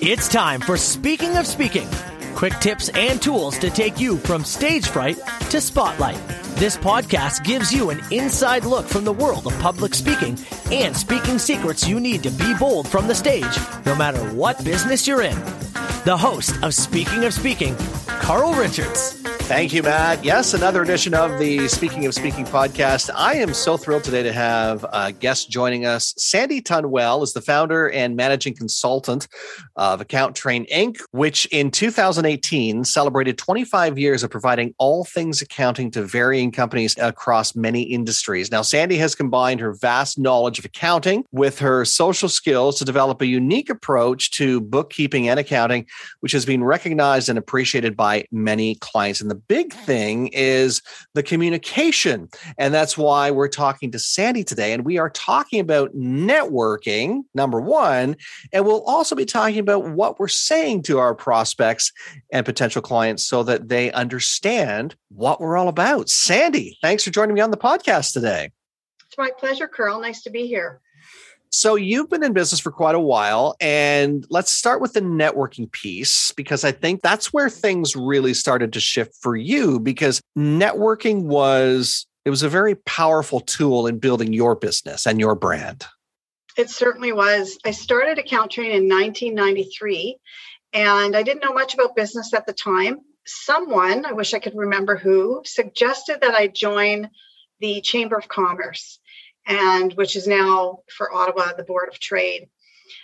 It's time for Speaking of Speaking quick tips and tools to take you from stage fright to spotlight. This podcast gives you an inside look from the world of public speaking and speaking secrets you need to be bold from the stage, no matter what business you're in. The host of Speaking of Speaking, Carl Richards. Thank you, Matt. Yes, another edition of the Speaking of Speaking podcast. I am so thrilled today to have a guest joining us. Sandy Tunwell is the founder and managing consultant of Account Train Inc., which in 2018 celebrated 25 years of providing all things accounting to varying companies across many industries. Now, Sandy has combined her vast knowledge of accounting with her social skills to develop a unique approach to bookkeeping and accounting, which has been recognized and appreciated by many clients in the big thing is the communication. And that's why we're talking to Sandy today. And we are talking about networking, number one. And we'll also be talking about what we're saying to our prospects and potential clients so that they understand what we're all about. Sandy, thanks for joining me on the podcast today. It's my pleasure, Carl. Nice to be here. So you've been in business for quite a while and let's start with the networking piece because I think that's where things really started to shift for you because networking was it was a very powerful tool in building your business and your brand. It certainly was. I started Account Train in 1993 and I didn't know much about business at the time. Someone, I wish I could remember who, suggested that I join the Chamber of Commerce and which is now for Ottawa, the Board of Trade.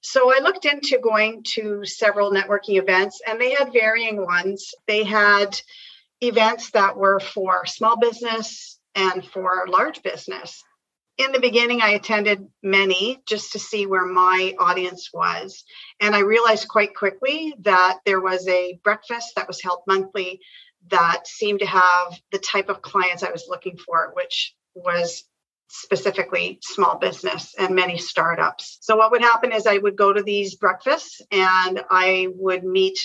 So I looked into going to several networking events, and they had varying ones. They had events that were for small business and for large business. In the beginning, I attended many just to see where my audience was. And I realized quite quickly that there was a breakfast that was held monthly that seemed to have the type of clients I was looking for, which was specifically small business and many startups. So, what would happen is I would go to these breakfasts and I would meet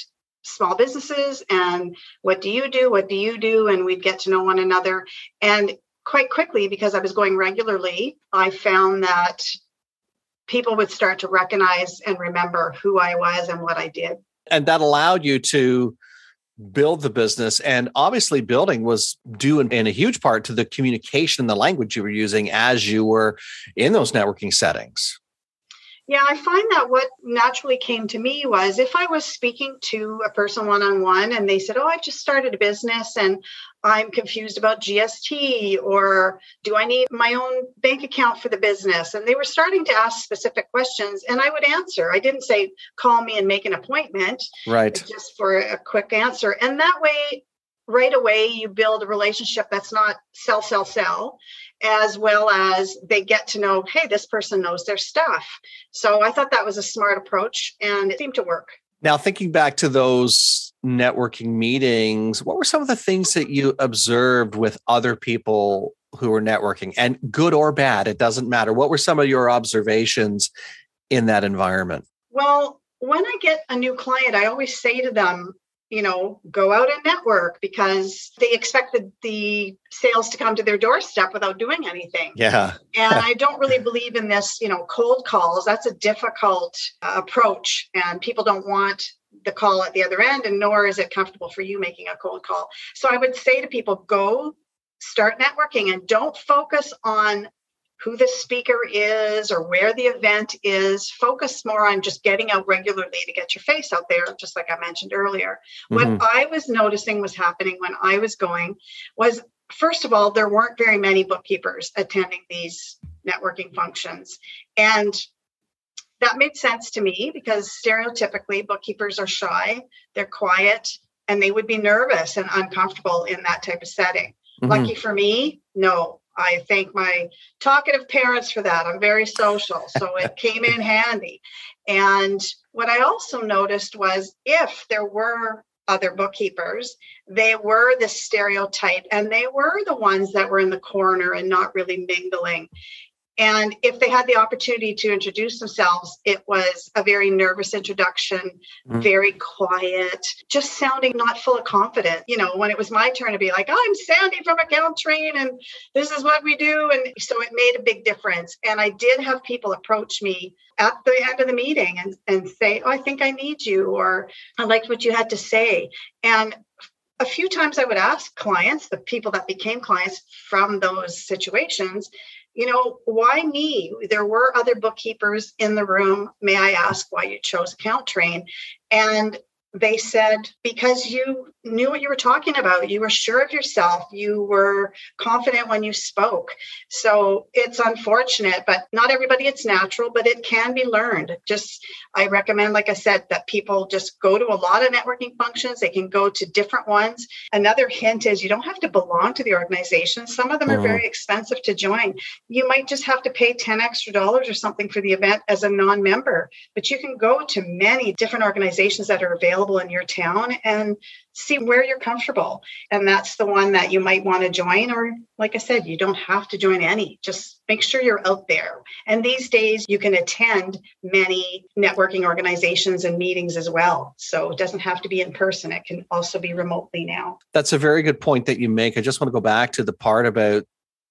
small businesses and what do you do? What do you do? And we'd get to know one another. And quite quickly, because I was going regularly, I found that people would start to recognize and remember who I was and what I did. And that allowed you to build the business. And obviously, building was due in, in, a huge part to the communication and the language you were using as you were in those networking settings. Yeah, I find that what naturally came to me was if I was speaking to a person one on one and they said, Oh, I've just started a business and I'm confused about GST or do I need my own bank account for the business? And they were starting to ask specific questions and I would answer. I didn't say, Call me and make an appointment. Right. Just for a quick answer. And that way, right away you build a relationship that's not sell sell sell as well as they get to know hey this person knows their stuff so i thought that was a smart approach and it seemed to work now thinking back to those networking meetings what were some of the things that you observed with other people who were networking and good or bad it doesn't matter what were some of your observations in that environment well when i get a new client i always say to them you know, go out and network because they expected the sales to come to their doorstep without doing anything. Yeah. and I don't really believe in this, you know, cold calls. That's a difficult uh, approach, and people don't want the call at the other end, and nor is it comfortable for you making a cold call. So I would say to people, go start networking and don't focus on who the speaker is or where the event is. Focus more on just getting out regularly to get your face out there, just like I mentioned earlier. Mm-hmm. What I was noticing was happening when I was going was first of all, there weren't very many bookkeepers attending these networking functions. And that made sense to me because stereotypically bookkeepers are shy, they're quiet, and they would be nervous and uncomfortable in that type of setting. Mm-hmm. Lucky for me, no, I thank my talkative parents for that. I'm very social, so it came in handy. And what I also noticed was if there were other bookkeepers, they were the stereotype and they were the ones that were in the corner and not really mingling. And if they had the opportunity to introduce themselves, it was a very nervous introduction, mm-hmm. very quiet, just sounding not full of confidence. You know, when it was my turn to be like, I'm Sandy from Account Train and this is what we do. And so it made a big difference. And I did have people approach me at the end of the meeting and, and say, Oh, I think I need you, or I liked what you had to say. And a few times I would ask clients, the people that became clients from those situations, you know, why me? There were other bookkeepers in the room. May I ask why you chose Account Train? And they said because you knew what you were talking about. You were sure of yourself. You were confident when you spoke. So it's unfortunate but not everybody it's natural but it can be learned. Just i recommend like i said that people just go to a lot of networking functions. They can go to different ones. Another hint is you don't have to belong to the organization. Some of them are mm-hmm. very expensive to join. You might just have to pay 10 extra dollars or something for the event as a non-member but you can go to many different organizations that are available available in your town and see where you're comfortable. And that's the one that you might want to join. Or, like I said, you don't have to join any. Just make sure you're out there. And these days, you can attend many networking organizations and meetings as well. So it doesn't have to be in person, it can also be remotely now. That's a very good point that you make. I just want to go back to the part about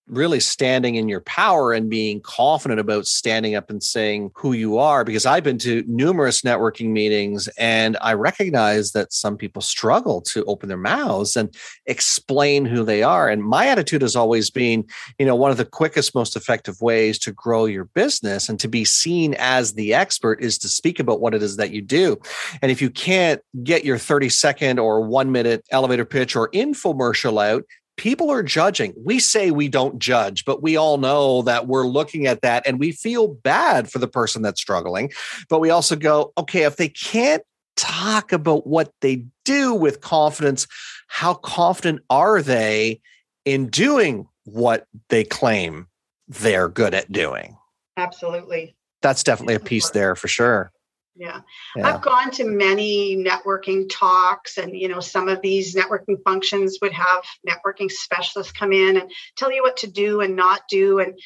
really standing in your power and being confident about standing up and saying who you are because I've been to numerous networking meetings and I recognize that some people struggle to open their mouths and explain who they are. And my attitude has always been you know one of the quickest most effective ways to grow your business and to be seen as the expert is to speak about what it is that you do. And if you can't get your 30 second or 1 minute elevator pitch or infomercial out people are judging. We say we don't judge, but we all know that we're looking at that and we feel bad for the person that's struggling. But we also go, okay, if they can't talk about what they do with confidence, how confident are they in doing what they claim they're good at doing? Absolutely. That's definitely a piece there for sure. Yeah. yeah. I've gone to many networking talks, and you know, some of these networking functions would have networking specialists come in and tell you what to do and not do. And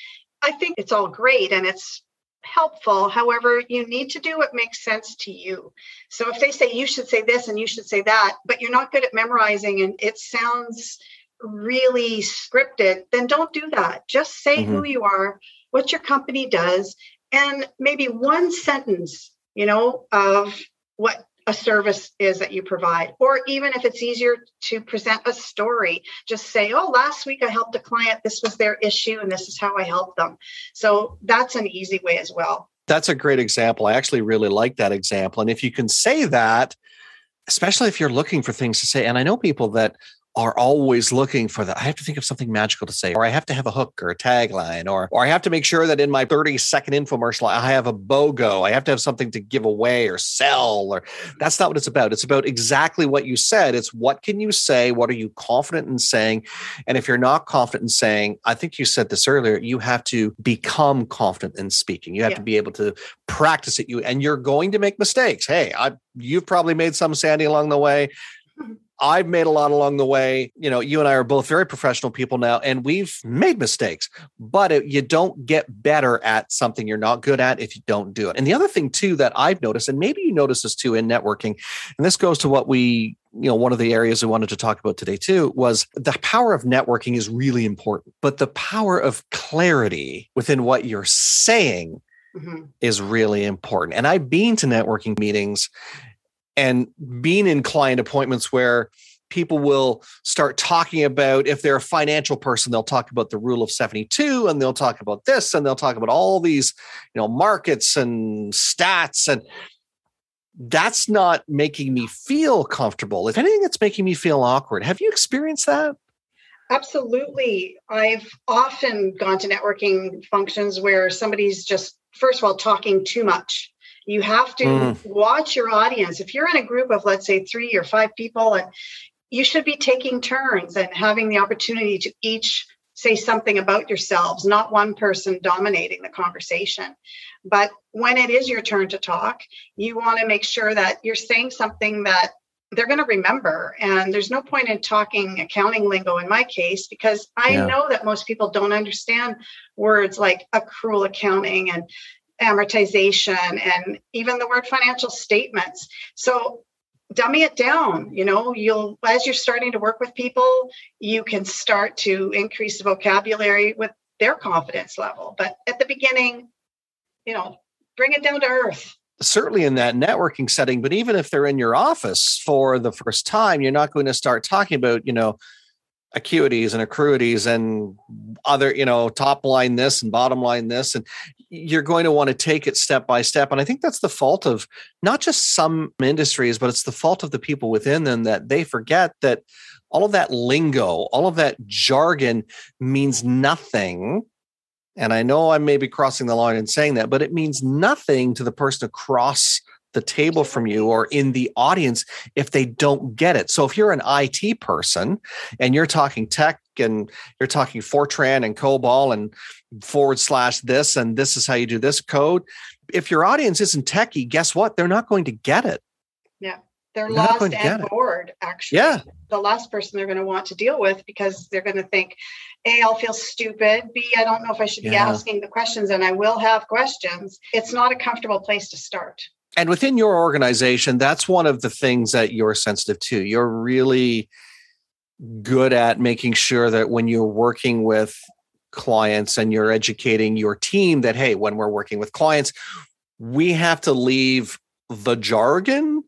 I think it's all great and it's helpful. However, you need to do what makes sense to you. So if they say you should say this and you should say that, but you're not good at memorizing and it sounds really scripted, then don't do that. Just say mm-hmm. who you are, what your company does, and maybe one sentence you know, of what a service is that you provide. Or even if it's easier to present a story, just say, oh, last week I helped a client, this was their issue, and this is how I helped them. So that's an easy way as well. That's a great example. I actually really like that example. And if you can say that, especially if you're looking for things to say, and I know people that are always looking for that. I have to think of something magical to say, or I have to have a hook or a tagline, or or I have to make sure that in my 30 second infomercial I have a BOGO. I have to have something to give away or sell, or that's not what it's about. It's about exactly what you said. It's what can you say? What are you confident in saying? And if you're not confident in saying, I think you said this earlier, you have to become confident in speaking. You have yeah. to be able to practice it. You and you're going to make mistakes. Hey, I you've probably made some Sandy along the way. I've made a lot along the way. You know, you and I are both very professional people now, and we've made mistakes, but it, you don't get better at something you're not good at if you don't do it. And the other thing, too, that I've noticed, and maybe you notice this too in networking, and this goes to what we you know one of the areas we wanted to talk about today too was the power of networking is really important but the power of clarity within what you're saying mm-hmm. is really important and i've been to networking meetings and being in client appointments where people will start talking about if they're a financial person they'll talk about the rule of 72 and they'll talk about this and they'll talk about all these you know markets and stats and that's not making me feel comfortable. If anything it's making me feel awkward. Have you experienced that? Absolutely. I've often gone to networking functions where somebody's just first of all talking too much you have to mm. watch your audience. If you're in a group of, let's say, three or five people, and you should be taking turns and having the opportunity to each say something about yourselves, not one person dominating the conversation. But when it is your turn to talk, you want to make sure that you're saying something that they're going to remember. And there's no point in talking accounting lingo in my case because I yeah. know that most people don't understand words like accrual accounting and amortization and even the word financial statements. So dummy it down you know you'll as you're starting to work with people you can start to increase the vocabulary with their confidence level but at the beginning you know bring it down to earth certainly in that networking setting but even if they're in your office for the first time you're not going to start talking about you know acuities and accruities and other you know top line this and bottom line this. And you're going to want to take it step by step. And i think that's the fault of not just some industries but it's the fault of the people within them that they forget that all of that lingo all of that jargon means nothing. And I know I may be crossing the line in saying that, but it means nothing to the person across the table from you or in the audience if they don't get it. So if you're an IT person and you're talking tech and you're talking Fortran and COBOL and forward slash this and this is how you do this code, if your audience isn't techie, guess what? They're not going to get it. Yeah. They're, they're lost and bored, actually. Yeah. The last person they're going to want to deal with because they're going to think, A, I'll feel stupid. B, I don't know if I should be asking the questions, and I will have questions. It's not a comfortable place to start. And within your organization, that's one of the things that you're sensitive to. You're really good at making sure that when you're working with clients and you're educating your team that, hey, when we're working with clients, we have to leave the jargon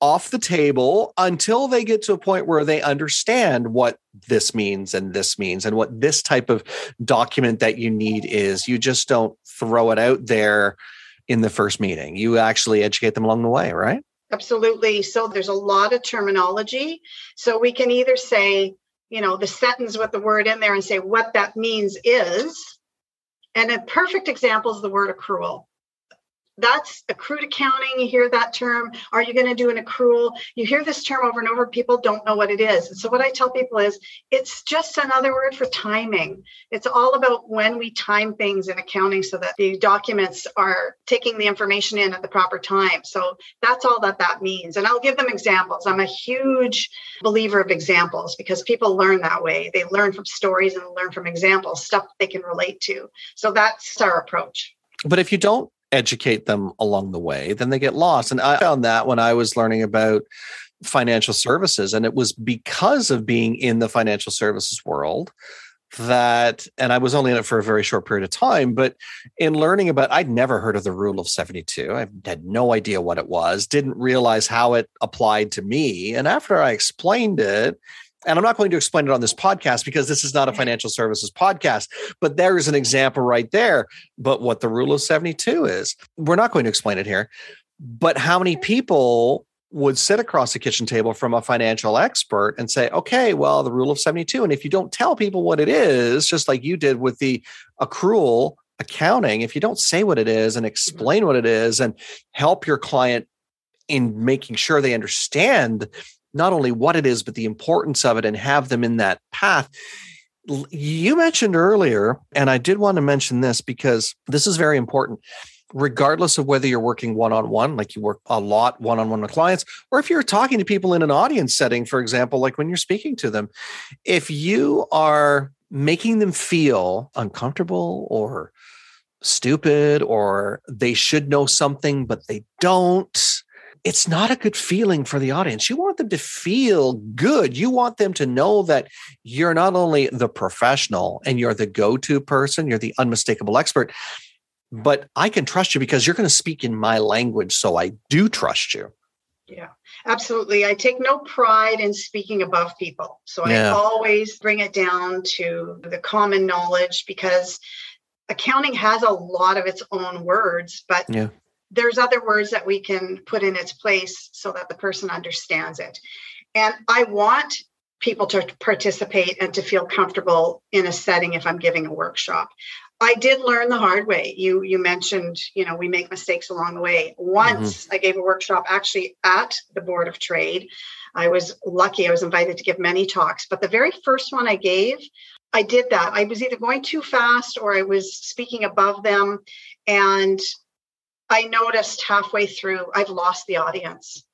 off the table until they get to a point where they understand what this means and this means and what this type of document that you need is. You just don't throw it out there in the first meeting. You actually educate them along the way, right? Absolutely. So there's a lot of terminology. So we can either say, you know, the sentence with the word in there and say what that means is. And a perfect example is the word accrual that's accrued accounting. You hear that term. Are you going to do an accrual? You hear this term over and over. People don't know what it is. And so, what I tell people is it's just another word for timing. It's all about when we time things in accounting so that the documents are taking the information in at the proper time. So, that's all that that means. And I'll give them examples. I'm a huge believer of examples because people learn that way. They learn from stories and learn from examples, stuff they can relate to. So, that's our approach. But if you don't educate them along the way, then they get lost. And I found that when I was learning about financial services, and it was because of being in the financial services world that and I was only in it for a very short period of time, but in learning about I'd never heard of the rule of 72. I had no idea what it was, didn't realize how it applied to me. And after I explained it, and I'm not going to explain it on this podcast because this is not a financial services podcast, but there is an example right there. But what the rule of 72 is, we're not going to explain it here. But how many people would sit across the kitchen table from a financial expert and say, okay, well, the rule of 72. And if you don't tell people what it is, just like you did with the accrual accounting, if you don't say what it is and mm-hmm. explain what it is and help your client in making sure they understand not only what it is, but the importance of it and have them in that path. You mentioned earlier, and I did want to mention this because this is very important. Regardless of whether you're working one on one, like you work a lot one on one with clients, or if you're talking to people in an audience setting, for example, like when you're speaking to them, if you are making them feel uncomfortable or stupid or they should know something, but they don't, it's not a good feeling for the audience. You want them to feel good. You want them to know that you're not only the professional and you're the go to person, you're the unmistakable expert, but I can trust you because you're going to speak in my language. So I do trust you. Yeah, absolutely. I take no pride in speaking above people. So yeah. I always bring it down to the common knowledge because accounting has a lot of its own words, but yeah there's other words that we can put in its place so that the person understands it. And I want people to participate and to feel comfortable in a setting if I'm giving a workshop. I did learn the hard way. You you mentioned, you know, we make mistakes along the way. Once mm-hmm. I gave a workshop actually at the Board of Trade. I was lucky. I was invited to give many talks, but the very first one I gave, I did that. I was either going too fast or I was speaking above them and I noticed halfway through I've lost the audience.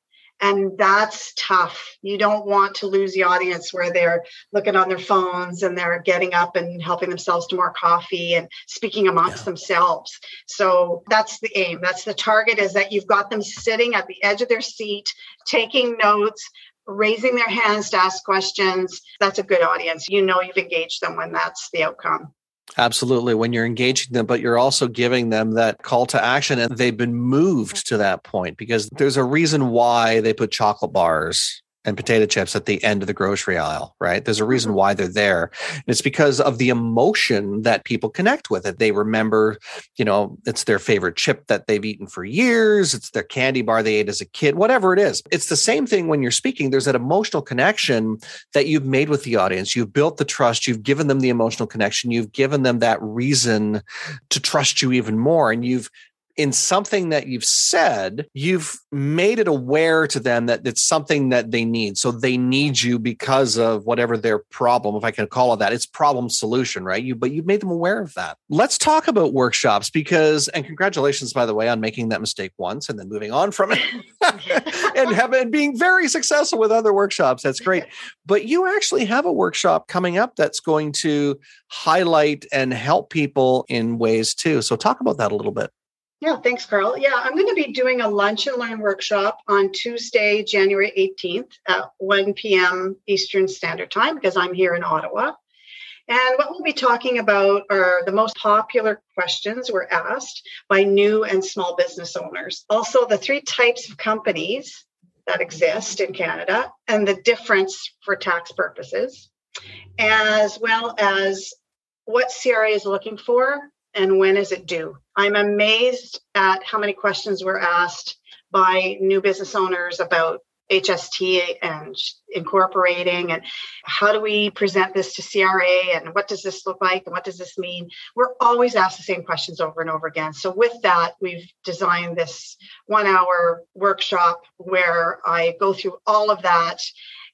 And that's tough. You don't want to lose the audience where they're looking on their phones and they're getting up and helping themselves to more coffee and speaking amongst yeah. themselves. So that's the aim. That's the target is that you've got them sitting at the edge of their seat, taking notes, raising their hands to ask questions. That's a good audience. You know you've engaged them when that's the outcome. Absolutely. When you're engaging them, but you're also giving them that call to action and they've been moved to that point because there's a reason why they put chocolate bars and potato chips at the end of the grocery aisle, right? There's a reason mm-hmm. why they're there. And it's because of the emotion that people connect with it. They remember, you know, it's their favorite chip that they've eaten for years, it's their candy bar they ate as a kid, whatever it is. It's the same thing when you're speaking. There's that emotional connection that you've made with the audience. You've built the trust, you've given them the emotional connection, you've given them that reason to trust you even more. And you've in something that you've said, you've made it aware to them that it's something that they need. So they need you because of whatever their problem, if I can call it that. It's problem solution, right? You but you've made them aware of that. Let's talk about workshops because and congratulations by the way on making that mistake once and then moving on from it and having being very successful with other workshops. That's great. But you actually have a workshop coming up that's going to highlight and help people in ways too. So talk about that a little bit. Yeah, thanks, Carl. Yeah, I'm going to be doing a lunch and learn workshop on Tuesday, January 18th at 1 p.m. Eastern Standard Time because I'm here in Ottawa. And what we'll be talking about are the most popular questions were asked by new and small business owners. Also, the three types of companies that exist in Canada and the difference for tax purposes, as well as what CRA is looking for and when is it due? I'm amazed at how many questions were asked by new business owners about HST and incorporating and how do we present this to CRA and what does this look like and what does this mean? We're always asked the same questions over and over again. So with that, we've designed this one hour workshop where I go through all of that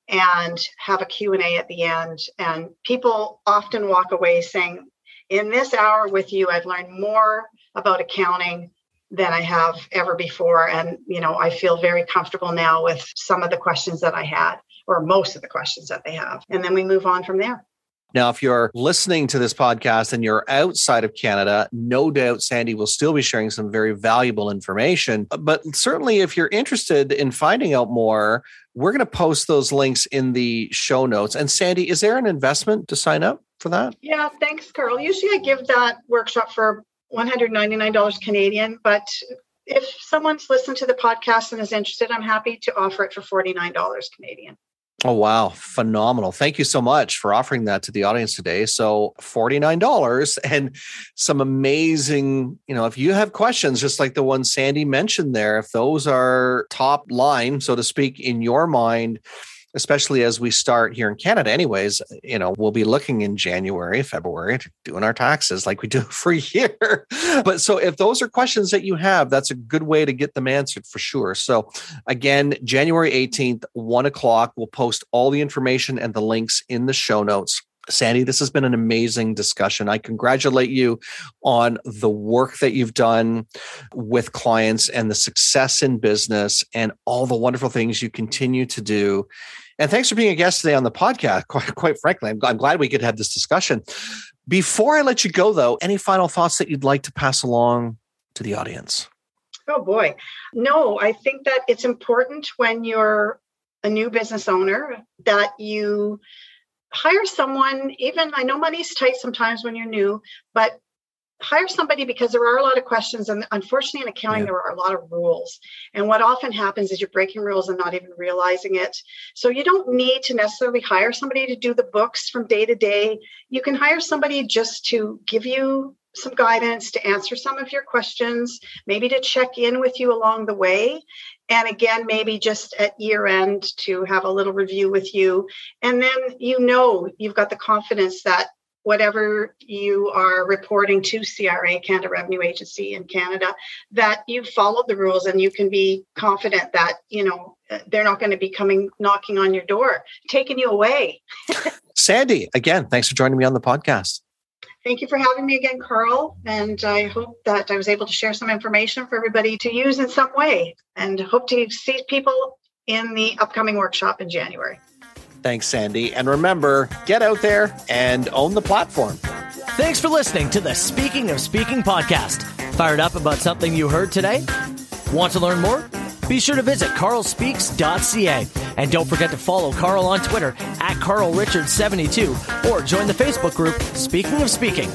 and have a Q&A at the end and people often walk away saying in this hour with you, I've learned more about accounting than I have ever before. And, you know, I feel very comfortable now with some of the questions that I had, or most of the questions that they have. And then we move on from there. Now, if you're listening to this podcast and you're outside of Canada, no doubt Sandy will still be sharing some very valuable information. But certainly, if you're interested in finding out more, we're going to post those links in the show notes. And Sandy, is there an investment to sign up? for that? Yeah, thanks, Carl. Usually I give that workshop for $199 Canadian, but if someone's listened to the podcast and is interested, I'm happy to offer it for $49 Canadian. Oh, wow. Phenomenal. Thank you so much for offering that to the audience today. So, $49 and some amazing, you know, if you have questions, just like the one Sandy mentioned there, if those are top line, so to speak, in your mind, especially as we start here in Canada, anyways, you know, we'll be looking in January, February, doing our taxes like we do for a year. but so if those are questions that you have, that's a good way to get them answered for sure. So again, January 18th, one o'clock, we'll post all the information and the links in the show notes. Sandy, this has been an amazing discussion. I congratulate you on the work that you've done with clients and the success in business and all the wonderful things you continue to do. And thanks for being a guest today on the podcast. Quite, quite frankly, I'm, I'm glad we could have this discussion. Before I let you go, though, any final thoughts that you'd like to pass along to the audience? Oh, boy. No, I think that it's important when you're a new business owner that you hire someone, even I know money's tight sometimes when you're new, but hire somebody because there are a lot of questions and unfortunately in accounting yeah. there are a lot of rules. And what often happens is you're breaking rules and not even realizing it. So you don't need to necessarily hire somebody to do the books from day to day. You can hire somebody just to give you some guidance to answer some of your questions maybe to check in with you along the way. And again maybe just at year end to have a little review with you. And then you know you've got the confidence that whatever you are reporting to CRA, Canada Revenue Agency in Canada, that you followed the rules and you can be confident that, you know, they're not going to be coming knocking on your door, taking you away. Sandy, again, thanks for joining me on the podcast. Thank you for having me again, Carl. And I hope that I was able to share some information for everybody to use in some way and hope to see people in the upcoming workshop in January. Thanks, Sandy. And remember, get out there and own the platform. Thanks for listening to the Speaking of Speaking podcast. Fired up about something you heard today? Want to learn more? Be sure to visit carlspeaks.ca. And don't forget to follow Carl on Twitter at carlrichards72 or join the Facebook group Speaking of Speaking.